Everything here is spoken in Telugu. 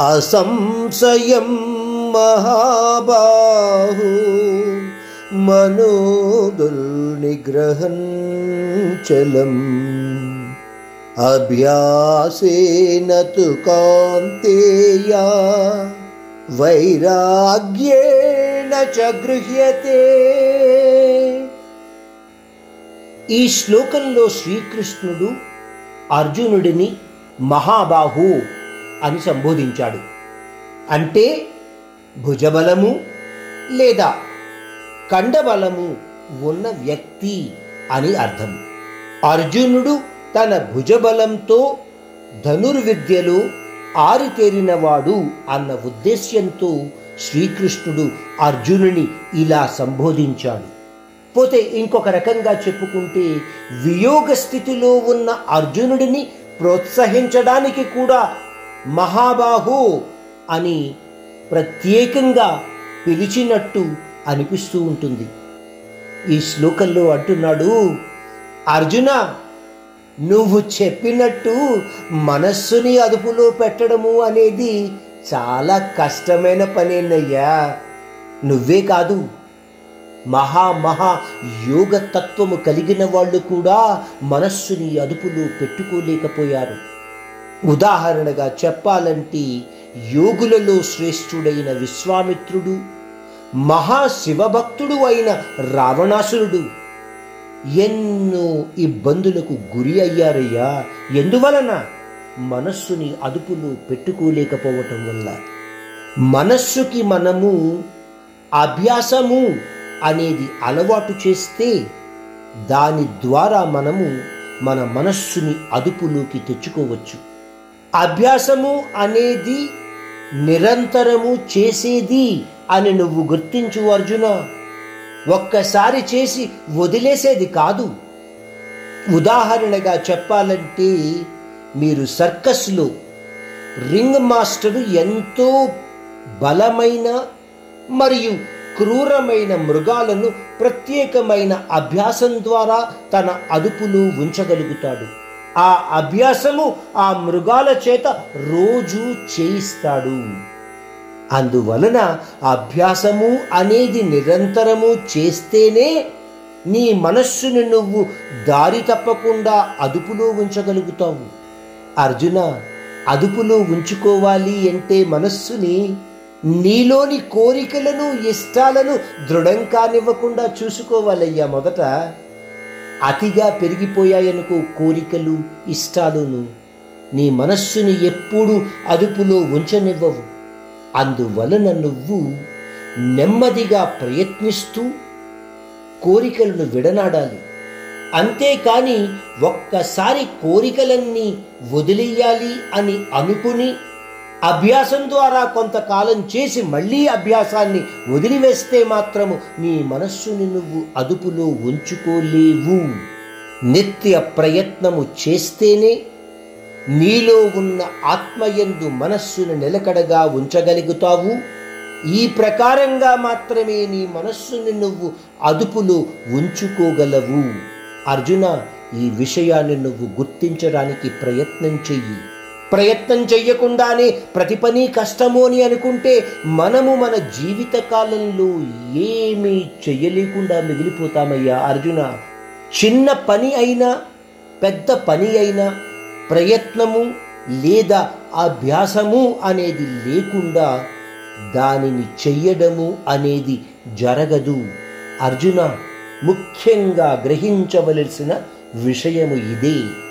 అసంశయం మహాబాహు మనోదుర్నిగ్రహం చలం అభ్యాసేన తు కాంతేయా వైరాగ్యేణ చ గృహ్యతే. ఈ శ్లోకంలో శ్రీకృష్ణుడు అర్జునుడిని మహాబాహు అని సంబోధించాడు. అంటే భుజబలము లేదా కండబలము ఉన్న వ్యక్తి అని అర్థం. అర్జునుడు తన భుజబలంతో ధనుర్విద్యలో ఆరితేరినవాడు అన్న ఉద్దేశ్యంతో శ్రీకృష్ణుడు అర్జునుని ఇలా సంబోధించాడు. పోతే ఇంకొక రకంగా చెప్పుకుంటే వియోగ స్థితిలో ఉన్న అర్జునుడిని ప్రోత్సహించడానికి కూడా మహాబాహు అని ప్రత్యేకంగా పిలిచినట్టు అనిపిస్తూ ఉంటుంది. ఈ శ్లోకంలో అంటున్నాడు అర్జున నువ్వు చెప్పినట్టు మనస్సుని అదుపులో పెట్టడము అనేది చాలా కష్టమైన పనేనయ్యా. నువ్వే కాదు మహా మహా యోగ తత్వము కలిగిన వాళ్ళు కూడా మనస్సుని అదుపులో పెట్టుకోలేకపోయారు. ఉదాహరణగా చెప్పాలంటే యోగులలో శ్రేష్ఠుడైన విశ్వామిత్రుడు మహాశివభక్తుడు అయిన రావణాసురుడు. ఎన్నో ఇబ్బందులకు గురి అయ్యారయ్యా. ఎందువలన? మనస్సుని అదుపులో పెట్టుకోలేకపోవటం వల్ల. మనస్సుకి మనము అభ్యాసము అనేది అలవాటు చేస్తే దాని ద్వారా మనము మన మనస్సుని అదుపులోకి తెచ్చుకోవచ్చు. అభ్యాసము అనేది నిరంతరము చేసేది అని నువ్వు గుర్తించు అర్జున. ఒక్కసారి చేసి వదిలేసేది కాదు. ఉదాహరణగా చెప్పాలంటే మీరు సర్కస్లో రింగ్ మాస్టరు ఎంతో బలమైన మరియు క్రూరమైన మృగాలను ప్రత్యేకమైన అభ్యాసం ద్వారా తన అదుపులో ఉంచగలుగుతాడు. ఆ అభ్యాసము ఆ మృగాల చేత రోజు చేయిస్తాడు. అందువలన అభ్యాసము అనేది నిరంతరము చేస్తేనే నీ మనస్సును నువ్వు దారి తప్పకుండా అదుపులో ఉంచగలుగుతావు. అర్జున అదుపులో ఉంచుకోవాలి అంటే మనస్సుని నీలోని కోరికలను ఇష్టాలను దృఢం కానివ్వకుండా చూసుకోవాలయ్యా మొదట. అతిగా పెరిగిపోయాయనుకో కోరికలు ఇష్టాలును. నీ మనస్సుని ఎప్పుడూ అదుపులో ఉంచనివ్వవు. అందువలన నువ్వు నెమ్మదిగా ప్రయత్నిస్తూ కోరికలను విడనాడాలి. అంతేకాని ఒక్కసారి కోరికలన్నీ వదిలేయాలి అని అనుకుని అభ్యాసం ద్వారా కొంతకాలం చేసి మళ్ళీ అభ్యాసాన్ని వదిలివేస్తే మాత్రము నీ మనస్సుని నువ్వు అదుపులో ఉంచుకోలేవు. నిత్య ప్రయత్నము చేస్తేనే నీలో ఉన్న ఆత్మయందు మనస్సును నిలకడగా ఉంచగలుగుతావు. ఈ ప్రకారంగా మాత్రమే నీ మనస్సుని నువ్వు అదుపులో ఉంచుకోగలవు. అర్జున ఈ విషయాన్ని నువ్వు గుర్తించడానికి ప్రయత్నం చెయ్యి. ప్రయత్నం చెయ్యకుండానే ప్రతి పని కష్టము అని అనుకుంటే మనము మన జీవిత కాలంలో ఏమీ చెయ్యలేకుండా మిగిలిపోతామయ్యా అర్జున. చిన్న పని అయినా పెద్ద పని అయినా ప్రయత్నము లేదా అభ్యాసము అనేది లేకుండా దానిని చెయ్యడము అనేది జరగదు. అర్జున ముఖ్యంగా గ్రహించవలసిన విషయము ఇదే.